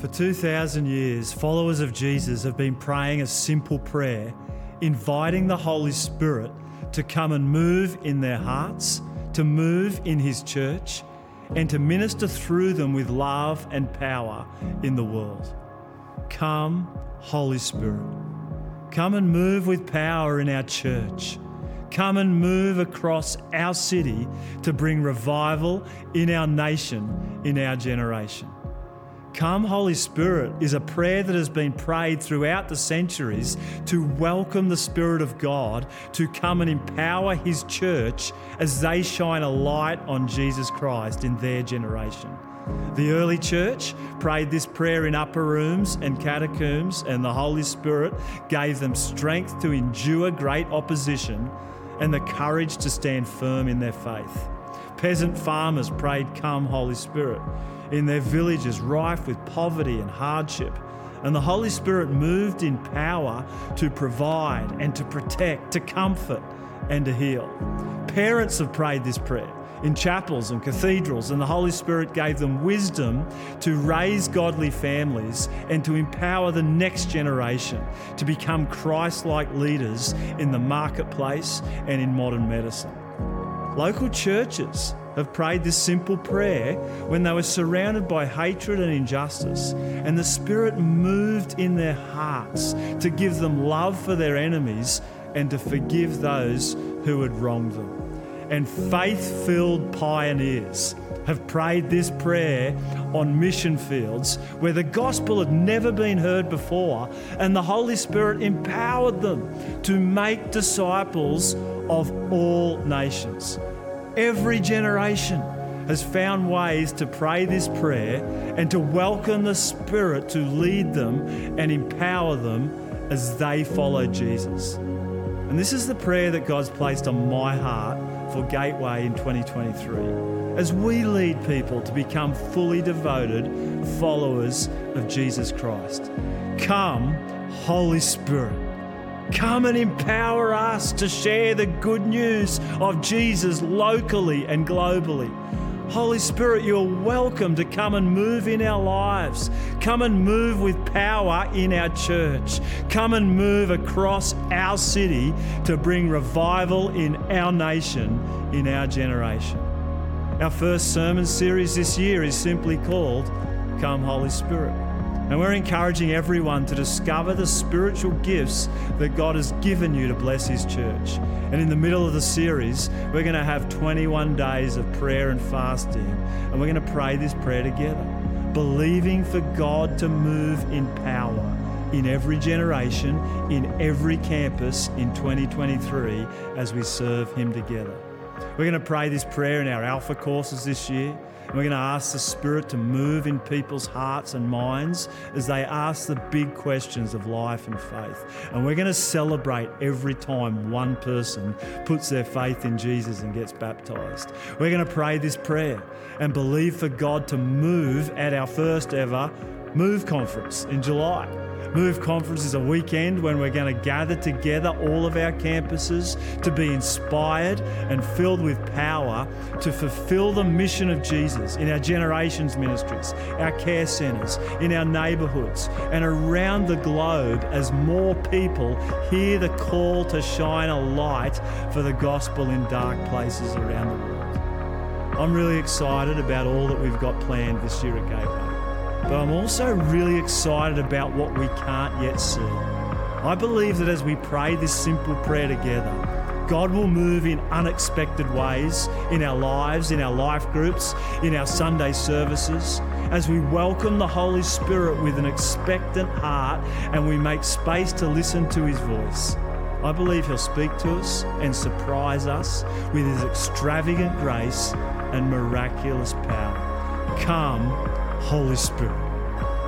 For 2,000 years, followers of Jesus have been praying a simple prayer, inviting the Holy Spirit to come and move in their hearts, to move in His church, and to minister through them with love and power in the world. Come, Holy Spirit. Come and move with power in our church. Come and move across our city to bring revival in our nation, in our generation. Come, Holy Spirit, is a prayer that has been prayed throughout the centuries to welcome the Spirit of God to come and empower His church as they shine a light on Jesus Christ in their generation. The early church prayed this prayer in upper rooms and catacombs, and the Holy Spirit gave them strength to endure great opposition and the courage to stand firm in their faith. Peasant farmers prayed, Come, Holy Spirit in their villages rife with poverty and hardship. And the Holy Spirit moved in power to provide and to protect, to comfort and to heal. Parents have prayed this prayer in chapels and cathedrals, and the Holy Spirit gave them wisdom to raise godly families and to empower the next generation to become Christ like leaders in the marketplace and in modern medicine. Local churches have prayed this simple prayer when they were surrounded by hatred and injustice, and the Spirit moved in their hearts to give them love for their enemies and to forgive those who had wronged them. And faith filled pioneers have prayed this prayer on mission fields where the gospel had never been heard before, and the Holy Spirit empowered them to make disciples of all nations. Every generation has found ways to pray this prayer and to welcome the Spirit to lead them and empower them as they follow Jesus. And this is the prayer that God's placed on my heart for Gateway in 2023 as we lead people to become fully devoted followers of Jesus Christ. Come, Holy Spirit. Come and empower us to share the good news of Jesus locally and globally. Holy Spirit, you are welcome to come and move in our lives. Come and move with power in our church. Come and move across our city to bring revival in our nation, in our generation. Our first sermon series this year is simply called Come, Holy Spirit. And we're encouraging everyone to discover the spiritual gifts that God has given you to bless His church. And in the middle of the series, we're going to have 21 days of prayer and fasting. And we're going to pray this prayer together, believing for God to move in power in every generation, in every campus in 2023 as we serve Him together. We're going to pray this prayer in our Alpha courses this year. And we're going to ask the Spirit to move in people's hearts and minds as they ask the big questions of life and faith. And we're going to celebrate every time one person puts their faith in Jesus and gets baptized. We're going to pray this prayer and believe for God to move at our first ever Move conference in July. Move Conference is a weekend when we're going to gather together all of our campuses to be inspired and filled with power to fulfill the mission of Jesus in our generations ministries, our care centres, in our neighbourhoods, and around the globe as more people hear the call to shine a light for the gospel in dark places around the world. I'm really excited about all that we've got planned this year at Gateway but I'm also really excited about what we can't yet see. I believe that as we pray this simple prayer together, God will move in unexpected ways in our lives, in our life groups, in our Sunday services, as we welcome the Holy Spirit with an expectant heart and we make space to listen to His voice. I believe He'll speak to us and surprise us with His extravagant grace and miraculous power. Come, Holy Spirit.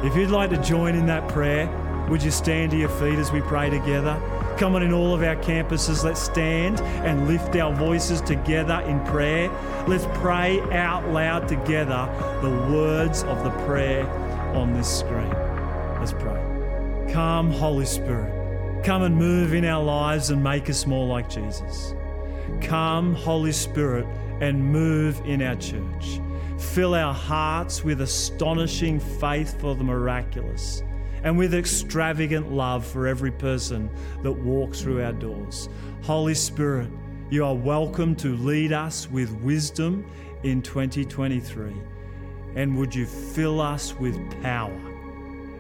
If you'd like to join in that prayer, would you stand to your feet as we pray together? Come on, in all of our campuses, let's stand and lift our voices together in prayer. Let's pray out loud together the words of the prayer on this screen. Let's pray. Come, Holy Spirit. Come and move in our lives and make us more like Jesus. Come, Holy Spirit, and move in our church. Fill our hearts with astonishing faith for the miraculous and with extravagant love for every person that walks through our doors. Holy Spirit, you are welcome to lead us with wisdom in 2023. And would you fill us with power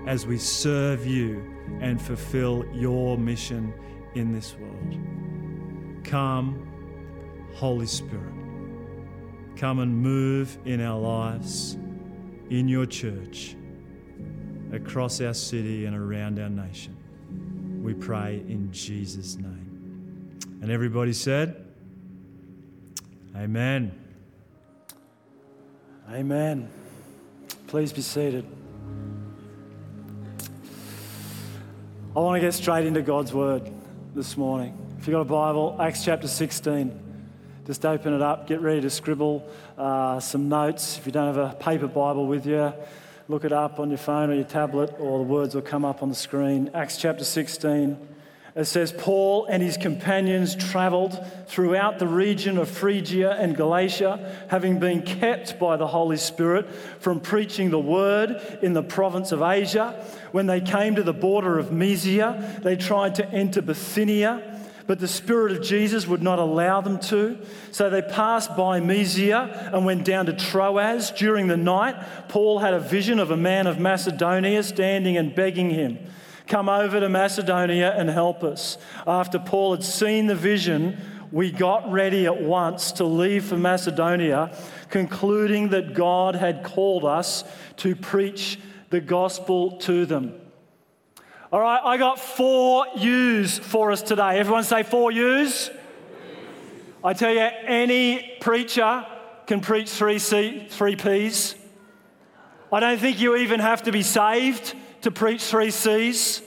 as we serve you and fulfill your mission in this world? Come, Holy Spirit. Come and move in our lives, in your church, across our city and around our nation. We pray in Jesus' name. And everybody said, Amen. Amen. Please be seated. I want to get straight into God's word this morning. If you've got a Bible, Acts chapter 16. Just open it up, get ready to scribble uh, some notes. If you don't have a paper Bible with you, look it up on your phone or your tablet, or the words will come up on the screen. Acts chapter 16. It says, Paul and his companions travelled throughout the region of Phrygia and Galatia, having been kept by the Holy Spirit from preaching the word in the province of Asia. When they came to the border of Mysia, they tried to enter Bithynia but the Spirit of Jesus would not allow them to. So they passed by Mysia and went down to Troas. During the night, Paul had a vision of a man of Macedonia standing and begging him, Come over to Macedonia and help us. After Paul had seen the vision, we got ready at once to leave for Macedonia, concluding that God had called us to preach the gospel to them. All right, I got four U's for us today. Everyone say four U's. I tell you, any preacher can preach three, C, three P's. I don't think you even have to be saved to preach three C's,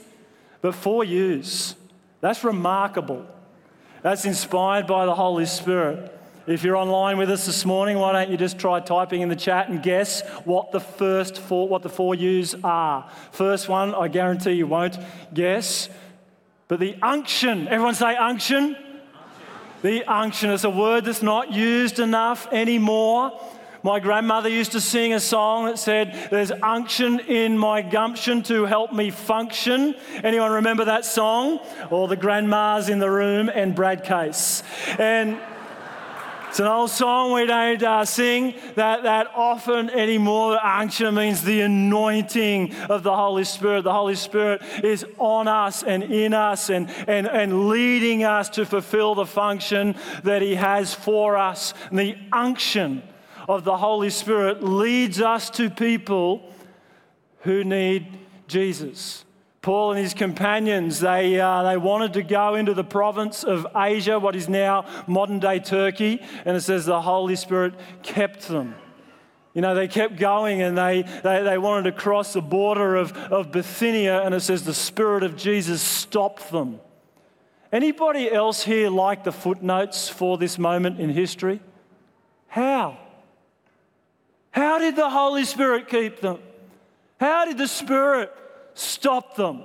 but four U's. That's remarkable. That's inspired by the Holy Spirit. If you're online with us this morning, why don't you just try typing in the chat and guess what the first four, what the four U's are? First one, I guarantee you won't guess. But the unction, everyone say unction. unction. The unction is a word that's not used enough anymore. My grandmother used to sing a song that said, There's unction in my gumption to help me function. Anyone remember that song? Or the grandmas in the room and Brad Case. And it's an old song we don't uh, sing that, that often anymore. Unction means the anointing of the Holy Spirit. The Holy Spirit is on us and in us and, and, and leading us to fulfill the function that He has for us. And the unction of the Holy Spirit leads us to people who need Jesus. Paul and his companions, they, uh, they wanted to go into the province of Asia, what is now modern day Turkey, and it says the Holy Spirit kept them. You know, they kept going and they, they, they wanted to cross the border of, of Bithynia, and it says the Spirit of Jesus stopped them. Anybody else here like the footnotes for this moment in history? How? How did the Holy Spirit keep them? How did the Spirit stop them.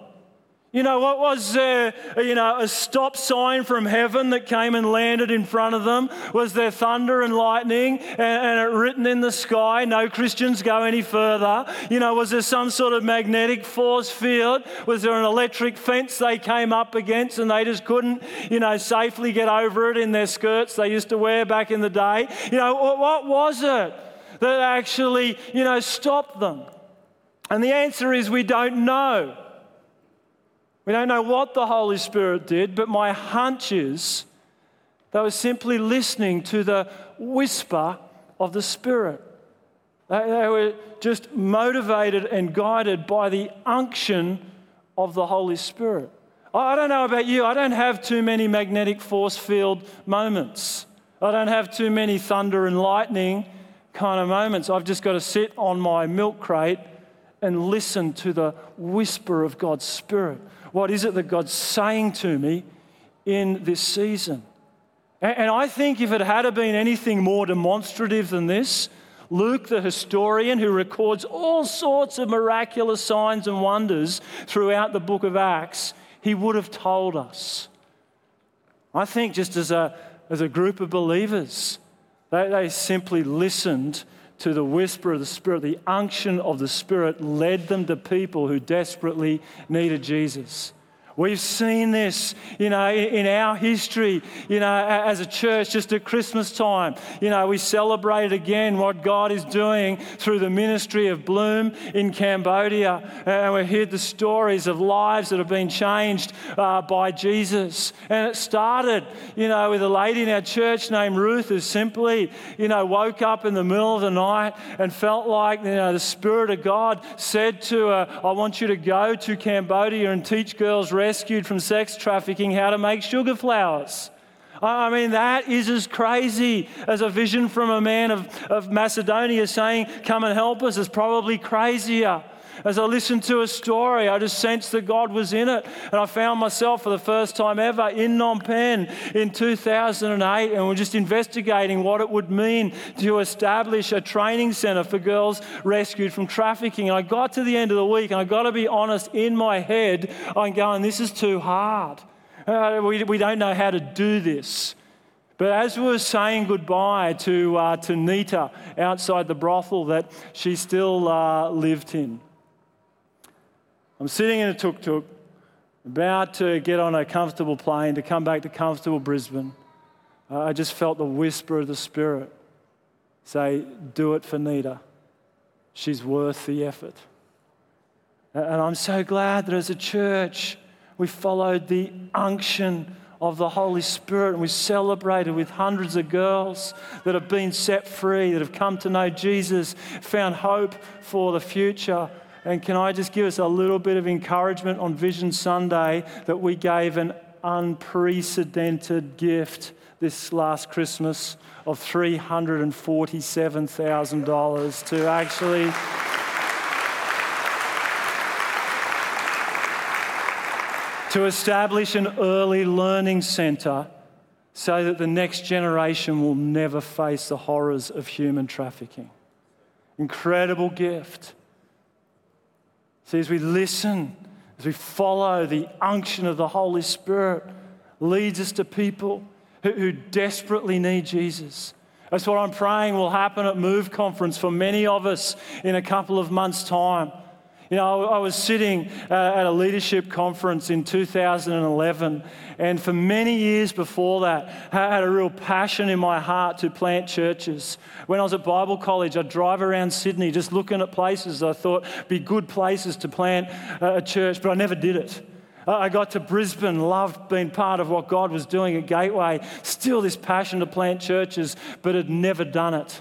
You know, what was there, you know, a stop sign from heaven that came and landed in front of them? Was there thunder and lightning and, and it written in the sky, no Christians go any further? You know, was there some sort of magnetic force field? Was there an electric fence they came up against and they just couldn't, you know, safely get over it in their skirts they used to wear back in the day? You know, what was it that actually, you know, stopped them? And the answer is we don't know. We don't know what the Holy Spirit did, but my hunch is they were simply listening to the whisper of the Spirit. They, were just motivated and guided by the unction of the Holy Spirit. I don't know about you, I don't have too many magnetic force field moments. I don't have too many thunder and lightning kind of moments. I've just got to sit on my milk crate and listen to the whisper of God's Spirit. What is it that God's saying to me in this season? And I think if it had been anything more demonstrative than this, Luke, the historian who records all sorts of miraculous signs and wonders throughout the book of Acts, he would have told us. I think just as a, as a group of believers, they, they simply listened to the whisper of the Spirit, the unction of the Spirit led them to people who desperately needed Jesus. We've seen this, you know, in our history, you know, as a church, just at Christmas time. You know, we celebrate again what God is doing through the ministry of Bloom in Cambodia. And we hear the stories of lives that have been changed uh, by Jesus. And it started, you know, with a lady in our church named Ruth who simply, you know, woke up in the middle of the night and felt like, you know, the Spirit of God said to her, I want you to go to Cambodia and teach girls rescued from sex trafficking how to make sugar flowers. I mean, that is as crazy as a vision from a man of, of Macedonia saying, Come and help us, is probably crazier. As I listened to a story, I just sensed that God was in it. And I found myself for the first time ever in Phnom Penh in 2008, and we're just investigating what it would mean to establish a training center for girls rescued from trafficking. And I got to the end of the week, and I got to be honest, in my head, I'm going, this is too hard. Uh, we, we don't know how to do this. But as we were saying goodbye to, uh, to Nita outside the brothel that she still uh, lived in, I'm sitting in a tuk tuk, about to get on a comfortable plane to come back to comfortable Brisbane. I just felt the whisper of the Spirit say, Do it for Nita. She's worth the effort. And I'm so glad that as a church, we followed the unction of the Holy Spirit and we celebrated with hundreds of girls that have been set free, that have come to know Jesus, found hope for the future. And can I just give us a little bit of encouragement on Vision Sunday that we gave an unprecedented gift this last Christmas of $347,000 to actually. to establish an early learning centre so that the next generation will never face the horrors of human trafficking. Incredible gift. See, as we listen, as we follow the unction of the Holy Spirit, leads us to people who, who desperately need Jesus. That's what I'm praying will happen at Move Conference for many of us in a couple of months' time. You know, I was sitting uh, at a leadership conference in 2011, and for many years before that, I had a real passion in my heart to plant churches. When I was at Bible college, I'd drive around Sydney just looking at places I thought be good places to plant a church, but I never did it. I got to Brisbane, loved being part of what God was doing at Gateway, still this passion to plant churches, but had never done it.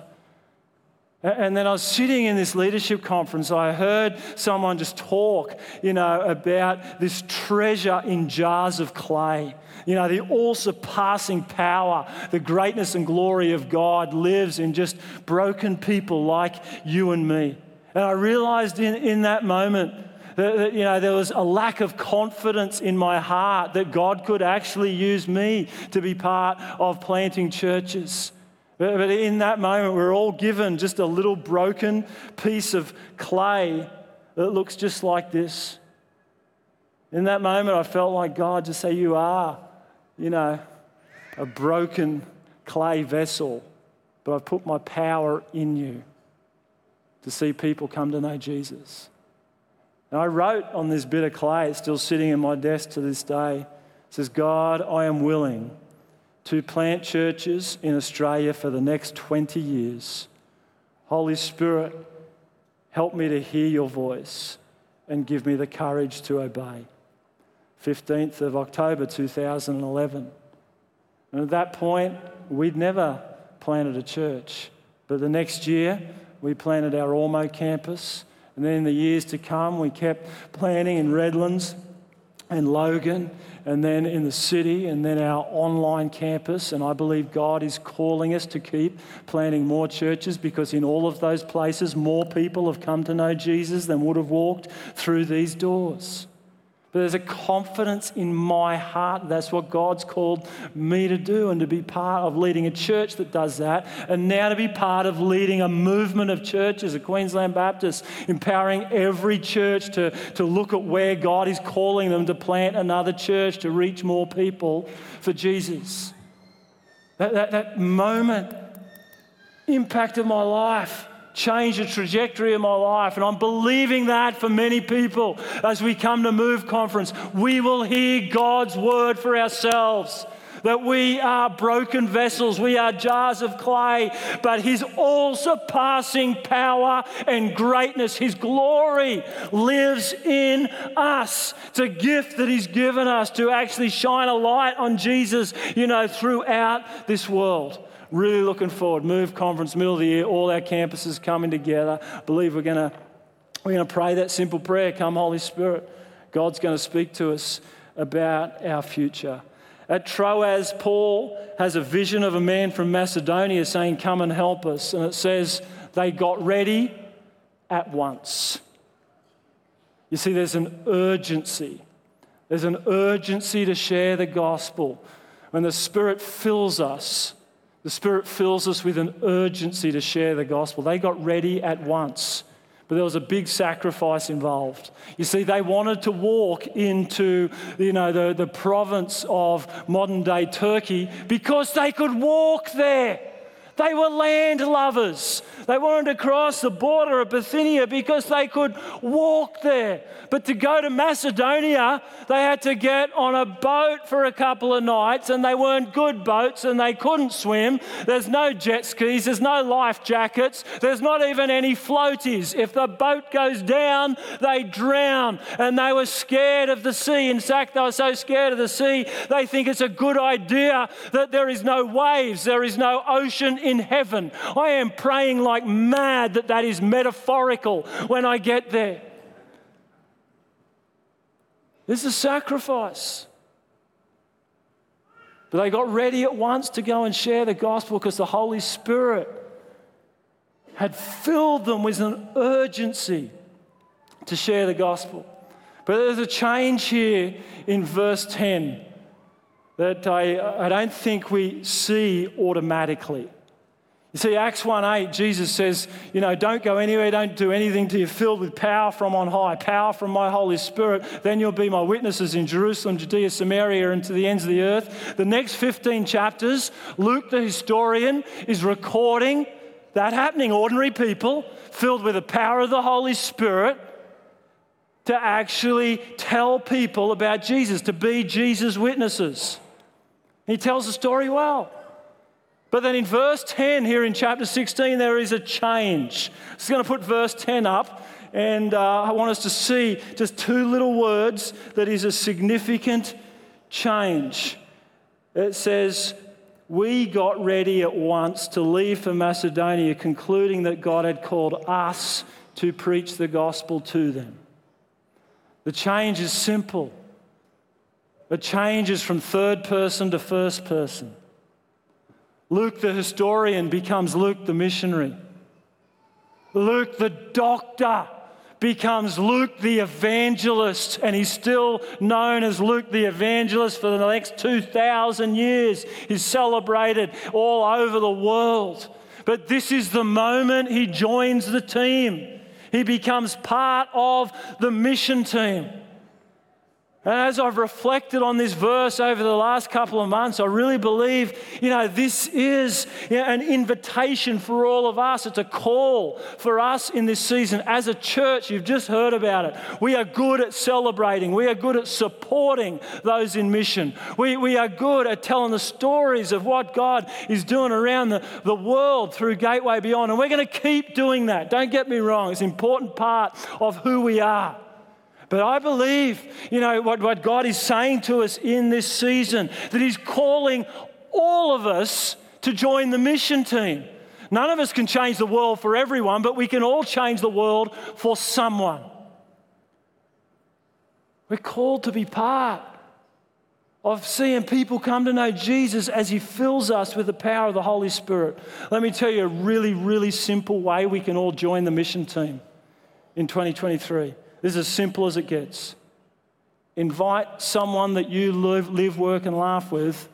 And then I was sitting in this leadership conference. I heard someone just talk, you know, about this treasure in jars of clay. You know, the all surpassing power, the greatness and glory of God lives in just broken people like you and me. And I realized in, in that moment that, that, you know, there was a lack of confidence in my heart that God could actually use me to be part of planting churches. But in that moment, we're all given just a little broken piece of clay that looks just like this. In that moment, I felt like God just say, You are, you know, a broken clay vessel, but I've put my power in you to see people come to know Jesus. And I wrote on this bit of clay, it's still sitting in my desk to this day. It says, God, I am willing to plant churches in Australia for the next 20 years. Holy Spirit, help me to hear your voice and give me the courage to obey. 15th of October 2011. And at that point, we'd never planted a church. But the next year, we planted our Ormeau campus. And then in the years to come, we kept planting in Redlands and Logan and then in the city, and then our online campus. And I believe God is calling us to keep planting more churches because in all of those places, more people have come to know Jesus than would have walked through these doors. But there's a confidence in my heart. That's what God's called me to do and to be part of leading a church that does that. And now to be part of leading a movement of churches at Queensland Baptist, empowering every church to, to look at where God is calling them to plant another church to reach more people for Jesus. That, that, that moment impacted my life. Change the trajectory of my life. And I'm believing that for many people as we come to Move Conference. We will hear God's word for ourselves that we are broken vessels, we are jars of clay, but His all surpassing power and greatness, His glory lives in us. It's a gift that He's given us to actually shine a light on Jesus, you know, throughout this world. Really looking forward. Move conference, middle of the year, all our campuses coming together. Believe we're going to we're going to pray that simple prayer. Come, Holy Spirit. God's going to speak to us about our future. At Troas, Paul has a vision of a man from Macedonia saying, Come and help us. And it says, They got ready at once. You see, there's an urgency. There's an urgency to share the gospel. When the Spirit fills us, the Spirit fills us with an urgency to share the gospel. They got ready at once, but there was a big sacrifice involved. You see, they wanted to walk into you know, the, the province of modern day Turkey because they could walk there. They were land lovers. They wanted to cross the border of Bithynia because they could walk there. But to go to Macedonia, they had to get on a boat for a couple of nights, and they weren't good boats and they couldn't swim. There's no jet skis, there's no life jackets, there's not even any floaties. If the boat goes down, they drown, and they were scared of the sea. In fact, they were so scared of the sea, they think it's a good idea that there is no waves, there is no ocean in heaven. I am praying like mad that that is metaphorical when I get there. This is a sacrifice. But they got ready at once to go and share the gospel because the Holy Spirit had filled them with an urgency to share the gospel. But there's a change here in verse 10 that I, I don't think we see automatically. You see, Acts 1 8, Jesus says, you know, don't go anywhere, don't do anything till you're filled with power from on high, power from my Holy Spirit. Then you'll be my witnesses in Jerusalem, Judea, Samaria, and to the ends of the earth. The next 15 chapters, Luke the historian is recording that happening. Ordinary people filled with the power of the Holy Spirit to actually tell people about Jesus, to be Jesus' witnesses. He tells the story well. But then in verse 10 here in chapter 16, there is a change. I'm just going to put verse 10 up, and uh, I want us to see just two little words that is a significant change. It says, We got ready at once to leave for Macedonia, concluding that God had called us to preach the gospel to them. The change is simple. The change is from third person to first person. Luke the historian becomes Luke the missionary. Luke the doctor becomes Luke the evangelist, and he's still known as Luke the evangelist for the next 2,000 years. He's celebrated all over the world. But this is the moment he joins the team. He becomes part of the mission team. And as I've reflected on this verse over the last couple of months, I really believe, you know, this is you know, an invitation for all of us. It's a call for us in this season. As a church, you've just heard about it. We are good at celebrating, we are good at supporting those in mission. We, we are good at telling the stories of what God is doing around the, the world through Gateway Beyond. And we're going to keep doing that. Don't get me wrong, it's an important part of who we are. But I believe, you know, what, what God is saying to us in this season, that He's calling all of us to join the mission team. None of us can change the world for everyone, but we can all change the world for someone. We're called to be part of seeing people come to know Jesus as He fills us with the power of the Holy Spirit. Let me tell you a really, really simple way we can all join the mission team in 2023. This is as simple as it gets. Invite someone that you live, live, work, and laugh with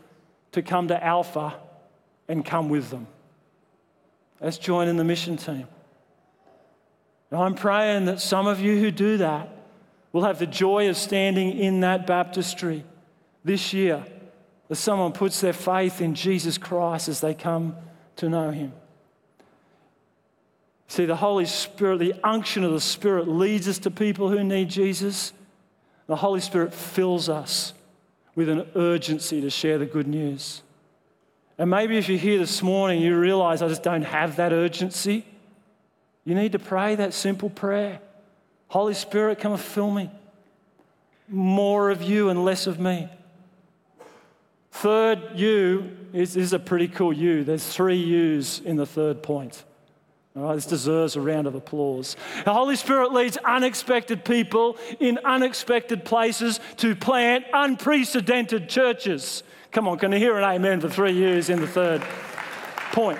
to come to Alpha and come with them. Let's join in the mission team. And I'm praying that some of you who do that will have the joy of standing in that baptistry this year as someone puts their faith in Jesus Christ as they come to know Him. See, the Holy Spirit, the unction of the Spirit leads us to people who need Jesus. The Holy Spirit fills us with an urgency to share the good news. And maybe if you're here this morning, you realize I just don't have that urgency. You need to pray that simple prayer Holy Spirit, come and fill me. More of you and less of me. Third you is, is a pretty cool you. There's three U's in the third point. All right, this deserves a round of applause. The Holy Spirit leads unexpected people in unexpected places to plant unprecedented churches. Come on, can you hear an amen for three years in the third point?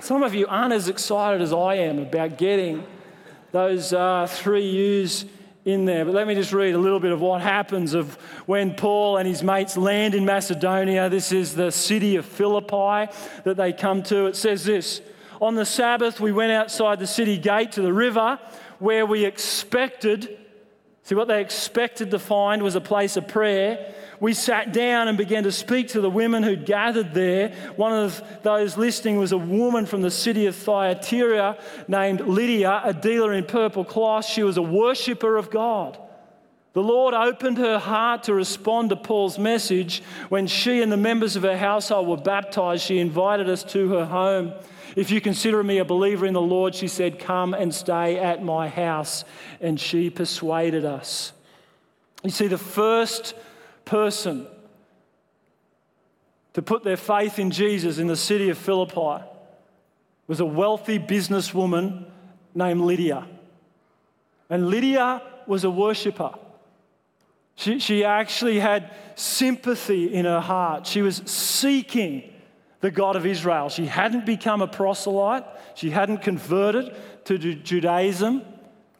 Some of you aren't as excited as I am about getting those uh, three U's in there. But let me just read a little bit of what happens of when Paul and his mates land in Macedonia. This is the city of Philippi that they come to. It says this on the Sabbath, we went outside the city gate to the river where we expected, see, what they expected to find was a place of prayer. We sat down and began to speak to the women who'd gathered there. One of those listening was a woman from the city of Thyatira named Lydia, a dealer in purple cloth. She was a worshiper of God. The Lord opened her heart to respond to Paul's message. When she and the members of her household were baptized, she invited us to her home. If you consider me a believer in the Lord, she said, Come and stay at my house. And she persuaded us. You see, the first person to put their faith in Jesus in the city of Philippi was a wealthy businesswoman named Lydia. And Lydia was a worshiper. She, she actually had sympathy in her heart. She was seeking the God of Israel. She hadn't become a proselyte, she hadn't converted to Judaism,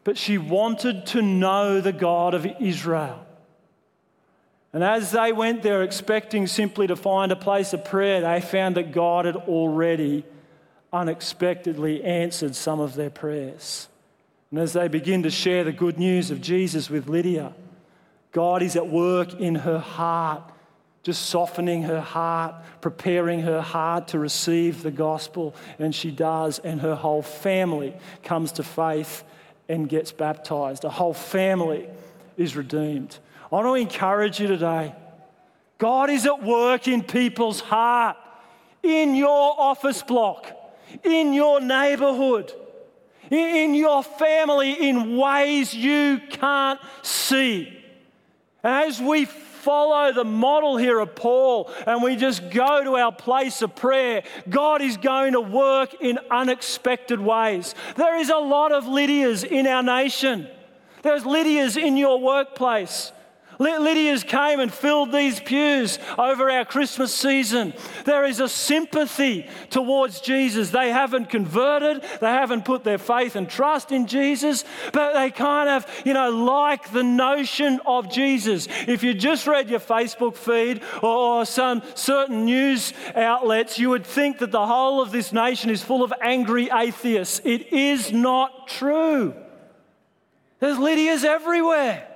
but she wanted to know the God of Israel. And as they went there expecting simply to find a place of prayer, they found that God had already unexpectedly answered some of their prayers. And as they begin to share the good news of Jesus with Lydia, God is at work in her heart just softening her heart, preparing her heart to receive the gospel. And she does, and her whole family comes to faith and gets baptized. A whole family is redeemed. I want to encourage you today God is at work in people's heart, in your office block, in your neighborhood, in your family, in ways you can't see. As we follow the model here of Paul and we just go to our place of prayer, God is going to work in unexpected ways. There is a lot of Lydias in our nation. There's Lydias in your workplace. Lydia's came and filled these pews over our Christmas season. There is a sympathy towards Jesus. They haven't converted, they haven't put their faith and trust in Jesus, but they kind of, you know, like the notion of Jesus. If you just read your Facebook feed or some certain news outlets, you would think that the whole of this nation is full of angry atheists. It is not true. There's Lydias everywhere.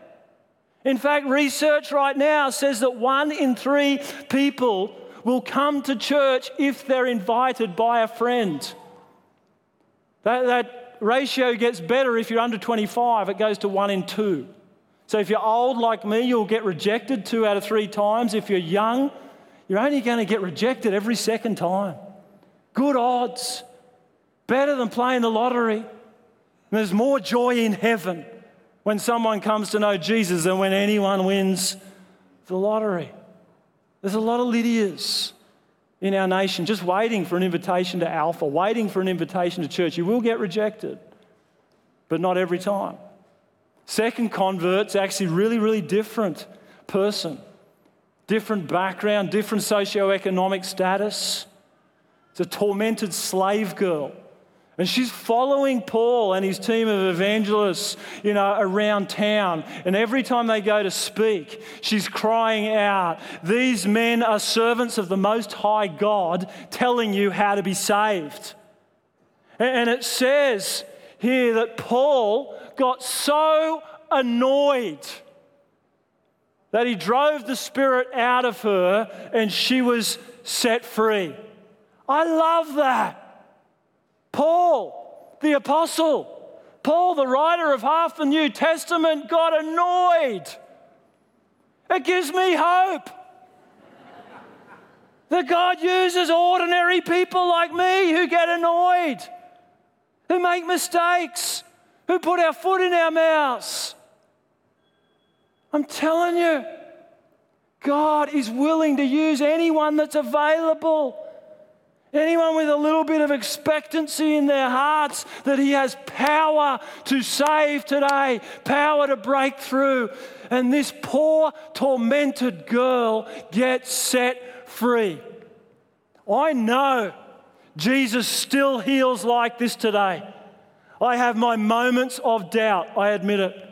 In fact, research right now says that one in three people will come to church if they're invited by a friend. That, that ratio gets better if you're under 25, it goes to one in two. So if you're old like me, you'll get rejected two out of three times. If you're young, you're only going to get rejected every second time. Good odds. Better than playing the lottery. there's more joy in heaven when someone comes to know Jesus and when anyone wins the lottery. There's a lot of Lydias in our nation just waiting for an invitation to Alpha, waiting for an invitation to church. You will get rejected, but not every time. Second convert's actually really, really different person, different background, different socioeconomic status. It's a tormented slave girl and she's following Paul and his team of evangelists, you know, around town. And every time they go to speak, she's crying out, These men are servants of the Most High God telling you how to be saved. And it says here that Paul got so annoyed that he drove the spirit out of her and she was set free. I love that. Paul, the apostle. Paul, the writer of half the New Testament, got annoyed. It gives me hope that God uses ordinary people like me who get annoyed, who make mistakes, who put our foot in our mouths. I'm telling you, God is willing to use anyone that's available. Anyone with a little bit of expectancy in their hearts that He has power to save today, power to break through. And this poor, tormented girl gets set free. I know Jesus still heals like this today. I have my moments of doubt, I admit it.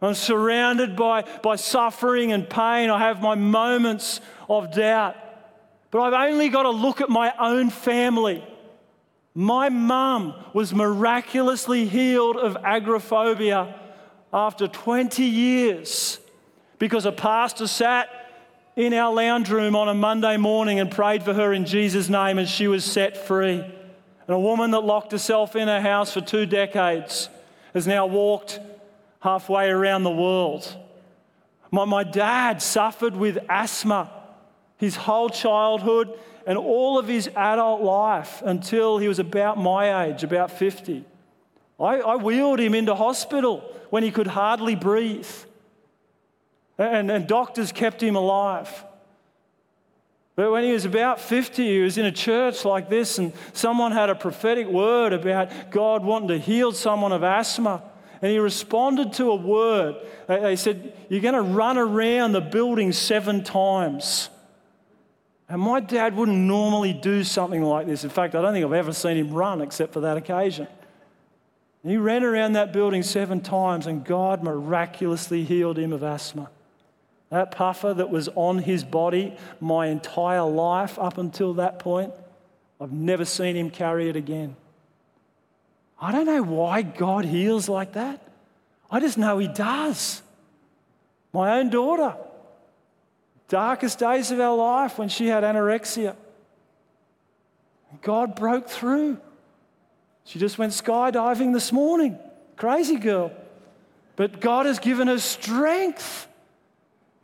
I'm surrounded by, by suffering and pain. I have my moments of doubt. But I've only got to look at my own family. My mum was miraculously healed of agoraphobia after 20 years because a pastor sat in our lounge room on a Monday morning and prayed for her in Jesus' name, and she was set free. And a woman that locked herself in her house for two decades has now walked halfway around the world. My, my dad suffered with asthma his whole childhood and all of his adult life until he was about my age, about 50. I, I wheeled him into hospital when he could hardly breathe. And, and doctors kept him alive. But when he was about 50, he was in a church like this, and someone had a prophetic word about God wanting to heal someone of asthma. And he responded to a word. They said, You're going to run around the building seven times. And my dad wouldn't normally do something like this. In fact, I don't think I've ever seen him run except for that occasion. He ran around that building seven times, and God miraculously healed him of asthma. That puffer that was on his body my entire life up until that point, I've never seen him carry it again. I don't know why God heals like that. I just know He does. My own daughter, darkest days of our life when she had anorexia. God broke through. She just went skydiving this morning. Crazy girl. But God has given her strength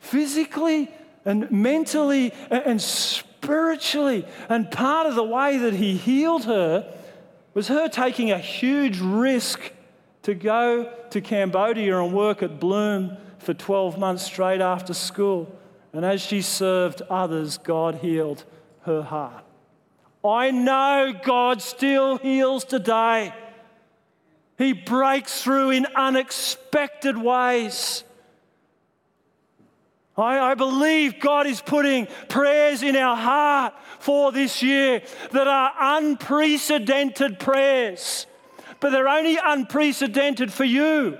physically and mentally and spiritually. And part of the way that He healed her was her taking a huge risk to go to Cambodia and work at Bloom for 12 months straight after school. And as she served others, God healed her heart. I know God still heals today. He breaks through in unexpected ways. I, I, believe God is putting prayers in our heart for this year that are unprecedented prayers, but they're only unprecedented for you.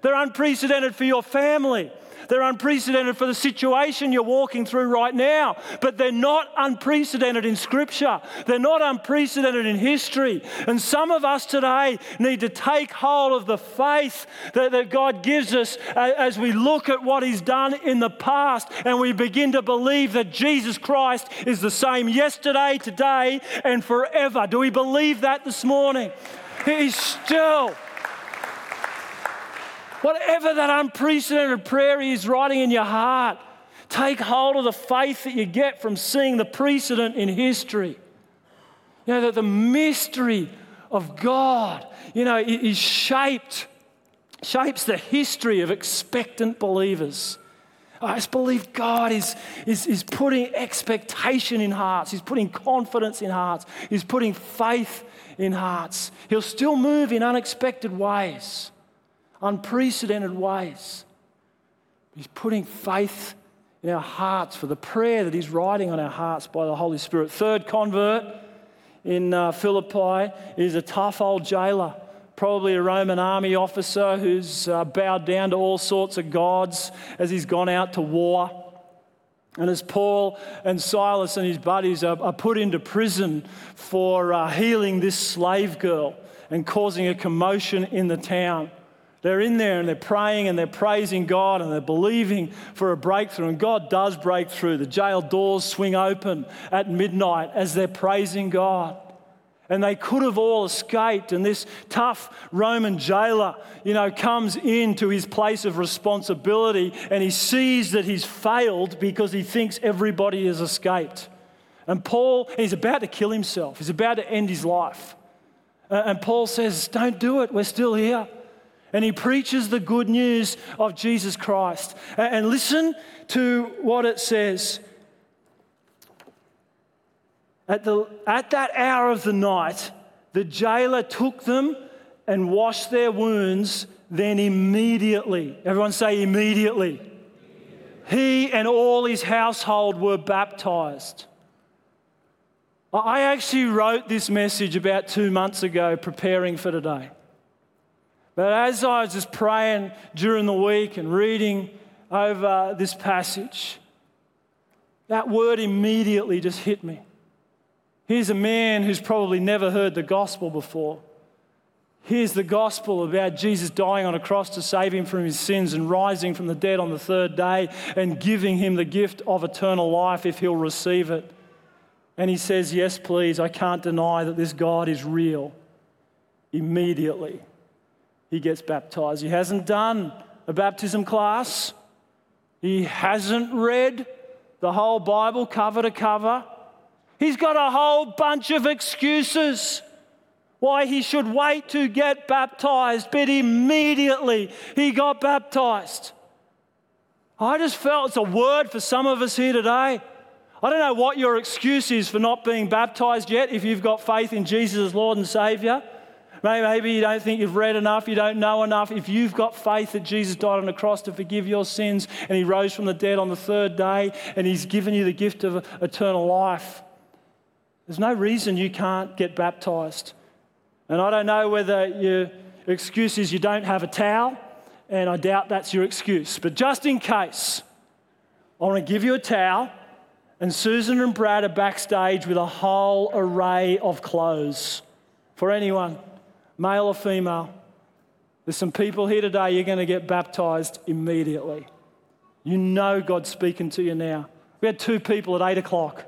They're unprecedented for your family. They're unprecedented for the situation you're walking through right now, but they're not unprecedented in Scripture. They're not unprecedented in history. And some of us today need to take hold of the faith that, that God gives us as we look at what He's done in the past and we begin to believe that Jesus Christ is the same yesterday, today, and forever. Do we believe that this morning? He's still Whatever that unprecedented prayer is writing in your heart, take hold of the faith that you get from seeing the precedent in history. You know, that the mystery of God, you know, is shaped, shapes the history of expectant believers. I just believe God is, is, is putting expectation in hearts. He's putting confidence in hearts. He's putting faith in hearts. He'll still move in unexpected ways unprecedented ways. He's putting faith in our hearts for the prayer that He's writing on our hearts by the Holy Spirit. Third convert in uh, Philippi is a tough old jailer, probably a Roman army officer who's uh, bowed down to all sorts of gods as he's gone out to war. And as Paul and Silas and his buddies are, are put into prison for uh, healing this slave girl and causing a commotion in the town, they're in there and they're praying and they're praising God and they're believing for a breakthrough. And God does break through. The jail doors swing open at midnight as they're praising God. and they could have all escaped. And this tough Roman jailer, you know, comes into his place of responsibility and he sees that he's failed because he thinks everybody has escaped. And Paul, he's about to kill himself, he's about to end his life. And Paul says, Don't do it, we're still here. And he preaches the good news of Jesus Christ. And listen to what it says. At, the, at that hour of the night, the jailer took them and washed their wounds. Then immediately, everyone say immediately, he and all his household were baptized. I actually wrote this message about two months ago, preparing for today. But as I was just praying during the week and reading over this passage, that word immediately just hit me. Here's a man who's probably never heard the gospel before. Here's the gospel about Jesus dying on a cross to save him from his sins and rising from the dead on the third day and giving him the gift of eternal life if he'll receive it. And he says, Yes, please, I can't deny that this God is real. Immediately, he gets baptized. He hasn't done a baptism class, he hasn't read the whole Bible cover to cover. He's got a whole bunch of excuses why he should wait to get baptized, but immediately he got baptized. I just felt it's a word for some of us here today. I don't know what your excuse is for not being baptized yet if you've got faith in Jesus as Lord and Savior. Maybe you don't think you've read enough, you don't know enough. If you've got faith that Jesus died on the cross to forgive your sins and he rose from the dead on the third day and he's given you the gift of eternal life, there's no reason you can't get baptized. And I don't know whether your excuse is you don't have a towel, and I doubt that's your excuse. But just in case, I want to give you a towel, and Susan and Brad are backstage with a whole array of clothes for anyone, male or female. There's some people here today, you're going to get baptized immediately. You know God's speaking to you now. We had two people at 8 o'clock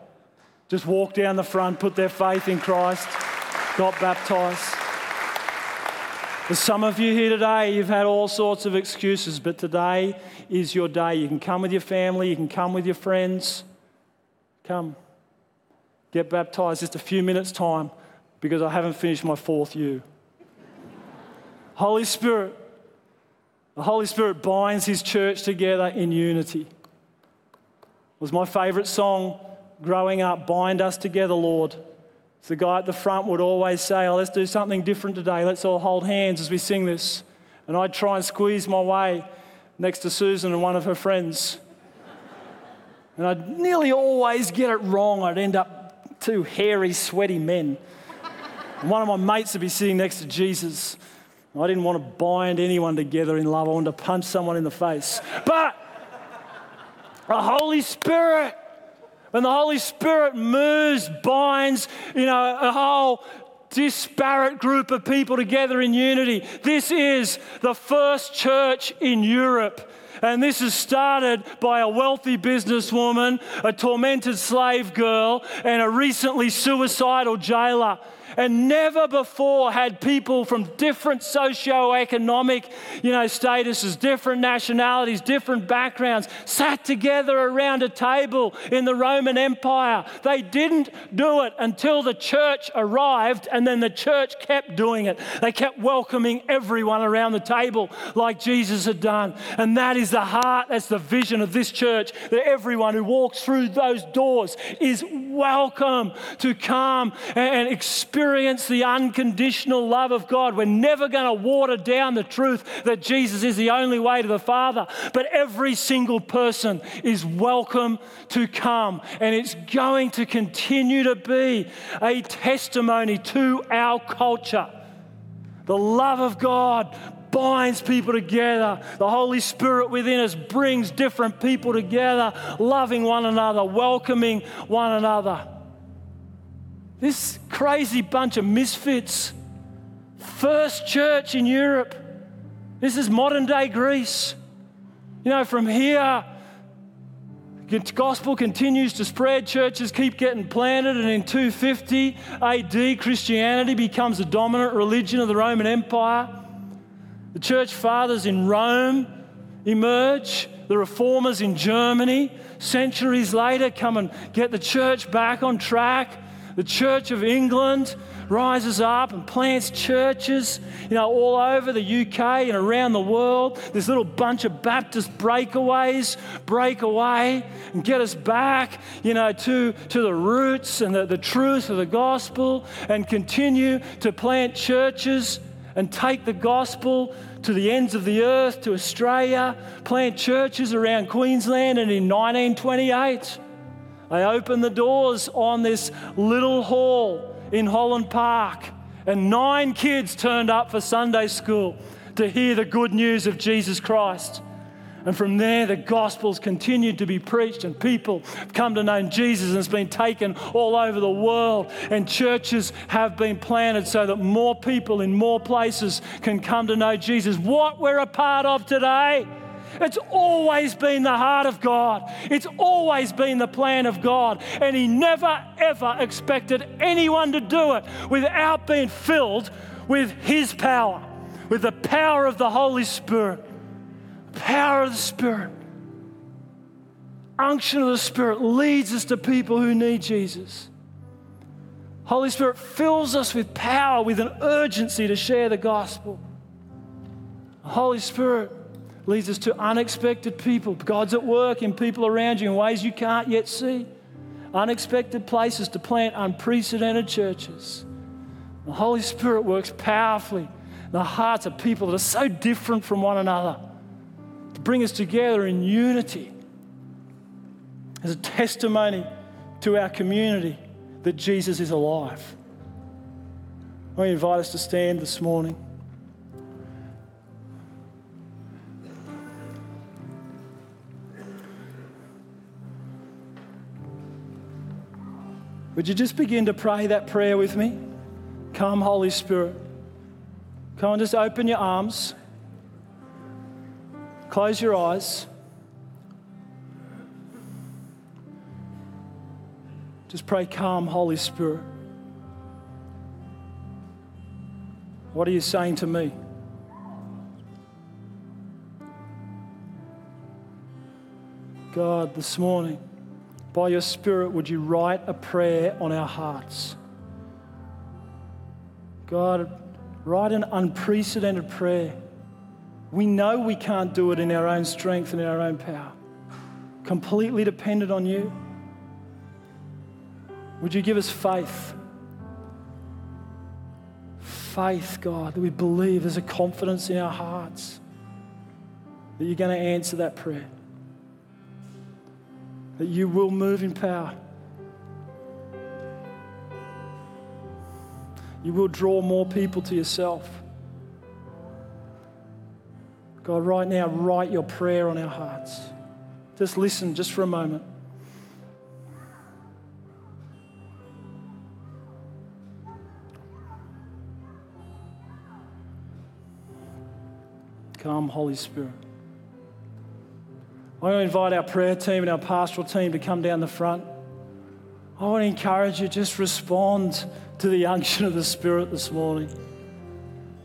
just walk down the front, put their faith in Christ, got baptized. There's some of you here today, you've had all sorts of excuses, but today is your day. You can come with your family, you can come with your friends. Come. Get baptized just a few minutes' time because I haven't finished my fourth U. Holy Spirit, the Holy Spirit binds His church together in unity. It was my favourite song growing up, bind us together, Lord. So the guy at the front would always say, oh, let's do something different today. Let's all hold hands as we sing this. And I'd try and squeeze my way next to Susan and one of her friends. And I'd nearly always get it wrong. I'd end up two hairy, sweaty men. And one of my mates would be sitting next to Jesus. I didn't want to bind anyone together in love. I wanted to punch someone in the face. But the Holy Spirit when the Holy Spirit moves, binds, you know, a whole disparate group of people together in unity. This is the first church in Europe. And this is started by a wealthy businesswoman, a tormented slave girl, and a recently suicidal jailer. And never before had people from different socio-economic, you know, statuses, different nationalities, different backgrounds sat together around a table in the Roman Empire. They didn't do it until the church arrived, and then the church kept doing it. They kept welcoming everyone around the table like Jesus had done. And that is the heart, that's the vision of this church, that everyone who walks through those doors is welcome to come and experience the unconditional love of God. We're never going to water down the truth that Jesus is the only way to the Father, but every single person is welcome to come, and it's going to continue to be a testimony to our culture. The love of God binds people together. The Holy Spirit within us brings different people together, loving one another, welcoming one another. This crazy bunch of misfits. First church in Europe. This is modern day Greece. You know, from here, gospel continues to spread, churches keep getting planted, and in 250 AD, Christianity becomes the dominant religion of the Roman Empire. The church fathers in Rome emerge, the reformers in Germany, centuries later, come and get the church back on track. The Church of England rises up and plants churches, you know, all over the UK and around the world. This little bunch of Baptist breakaways break away and get us back, you know, to, to the roots and the, the truth of the gospel and continue to plant churches and take the gospel to the ends of the earth, to Australia, plant churches around Queensland, and in 1928, they opened the doors on this little hall in Holland Park, and nine kids turned up for Sunday school to hear the good news of Jesus Christ. And from there, the gospel's continued to be preached, and people have come to know Jesus, and it's been taken all over the world. And churches have been planted so that more people in more places can come to know Jesus. What we're a part of today. It's always been the heart of God. It's always been the plan of God. And He never, ever expected anyone to do it without being filled with His power, with the power of the Holy Spirit. Power of the Spirit. Unction of the Spirit leads us to people who need Jesus. Holy Spirit fills us with power, with an urgency to share the gospel. Holy Spirit leads us to unexpected people. God's at work in people around you in ways you can't yet see. Unexpected places to plant unprecedented churches. The Holy Spirit works powerfully in the hearts of people that are so different from one another to bring us together in unity as a testimony to our community that Jesus is alive. I invite us to stand this morning. Would you just begin to pray that prayer with me? Come, Holy Spirit. Come on, just open your arms. Close your eyes. Just pray, Calm, Holy Spirit. What are you saying to me? God, this morning, by your Spirit, would you write a prayer on our hearts? God, write an unprecedented prayer. We know we can't do it in our own strength and in our own power. Completely dependent on you. Would you give us faith? Faith, God, that we believe there's a confidence in our hearts that you're going to answer that prayer that you will move in power. You will draw more people to yourself. God, right now, write your prayer on our hearts. Just listen just for a moment. Come, Holy Spirit. I want to invite our prayer team and our pastoral team to come down the front. I want to encourage you just respond to the unction of the Spirit this morning.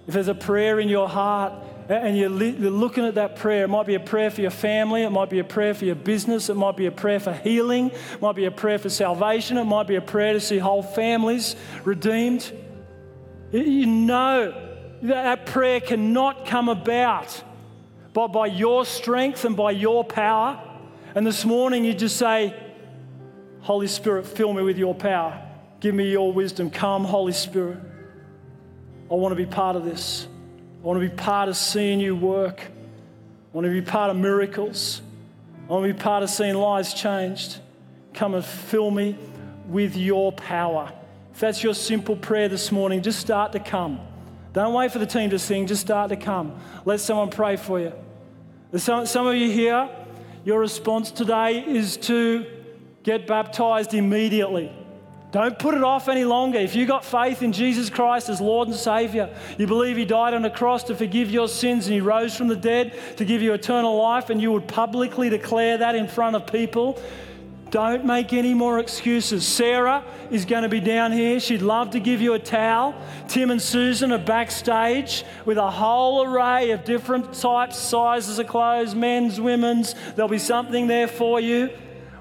If there's a prayer in your heart and you're looking at that prayer, it might be a prayer for your family, it might be a prayer for your business, it might be a prayer for healing, it might be a prayer for salvation, it might be a prayer to see whole families redeemed. You know that, prayer cannot come about but by your strength and by your power. And this morning you just say, Holy Spirit, fill me with your power. Give me your wisdom. Come, Holy Spirit. I want to be part of this. I want to be part of seeing you work. I want to be part of miracles. I want to be part of seeing lives changed. Come and fill me with your power. If that's your simple prayer this morning, just start to come. Don't wait for the team to sing, just start to come. Let someone pray for you. Some, some of you here, your response today is to get baptized immediately. Don't put it off any longer. If you got faith in Jesus Christ as Lord and Savior, you believe He died on a cross to forgive your sins and He rose from the dead to give you eternal life, and you would publicly declare that in front of people, don't make any more excuses. Sarah is going to be down here. She'd love to give you a towel. Tim and Susan are backstage with a whole array of different types, sizes of clothes men's, women's. There'll be something there for you.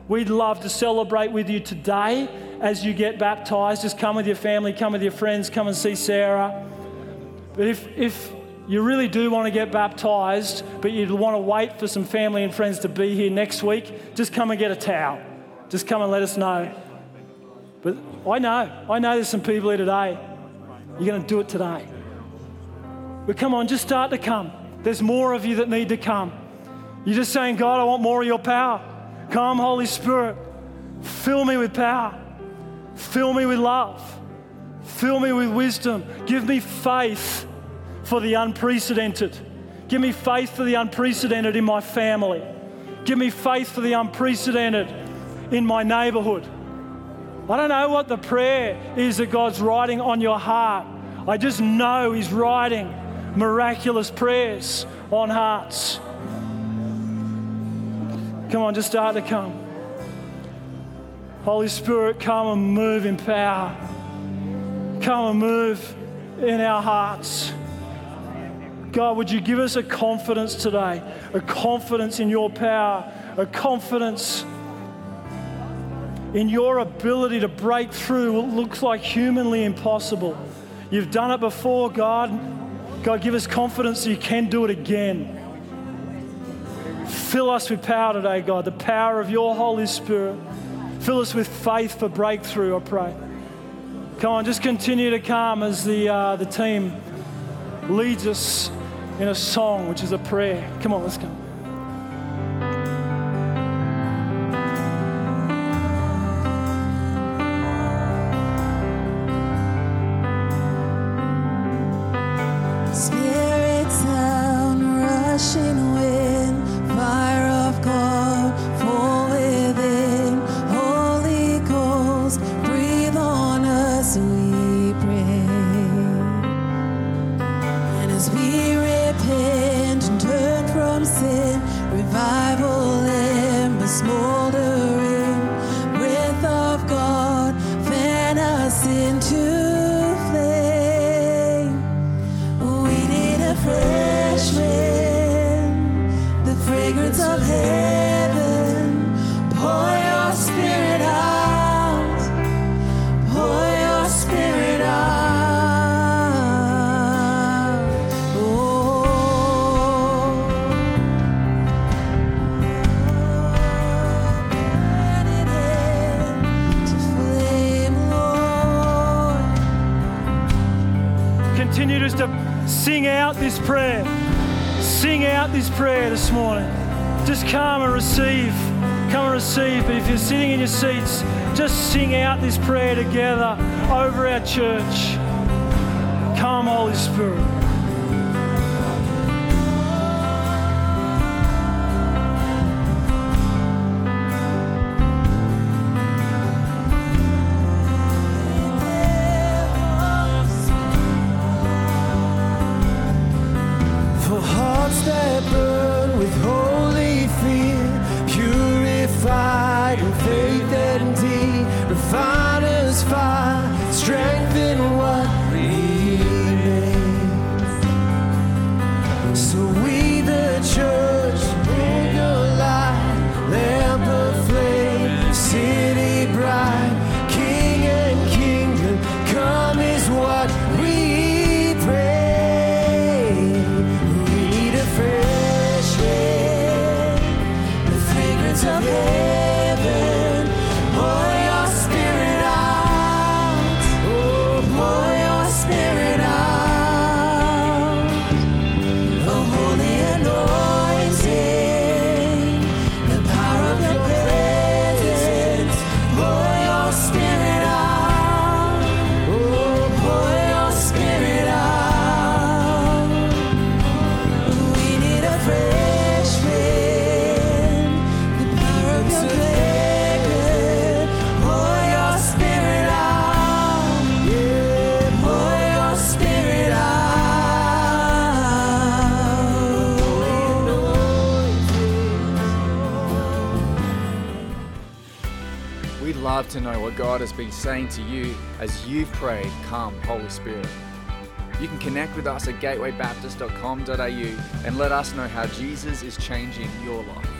We'd love to celebrate with you today as you get baptized. Just come with your family, come with your friends, come and see Sarah. But if, if you really do want to get baptized, but you'd want to wait for some family and friends to be here next week, just come and get a towel. Just come and let us know. But I know, I know there's some people here today. You're going to do it today. But come on, just start to come. There's more of you that need to come. You're just saying, God, I want more of your power. Come, Holy Spirit, fill me with power, fill me with love, fill me with wisdom. Give me faith for the unprecedented. Give me faith for the unprecedented in my family. Give me faith for the unprecedented in my neighborhood. I don't know what the prayer is that God's writing on your heart. I just know He's writing miraculous prayers on hearts. Come on, just start to come. Holy Spirit, come and move in power. Come and move in our hearts. God, would you give us a confidence today? A confidence in your power, a confidence in your ability to break through what looks like humanly impossible. You've done it before, God. God, give us confidence you can do it again. Fill us with power today, God, the power of your Holy Spirit. Fill us with faith for breakthrough, I pray. Come on, just continue to come as the, uh, the team leads us in a song, which is a prayer. Come on, let's go. Into. This prayer together over our church. Come, Holy Spirit. Saying to you as you've prayed, Come, Holy Spirit. You can connect with us at gatewaybaptist.com.au and let us know how Jesus is changing your life.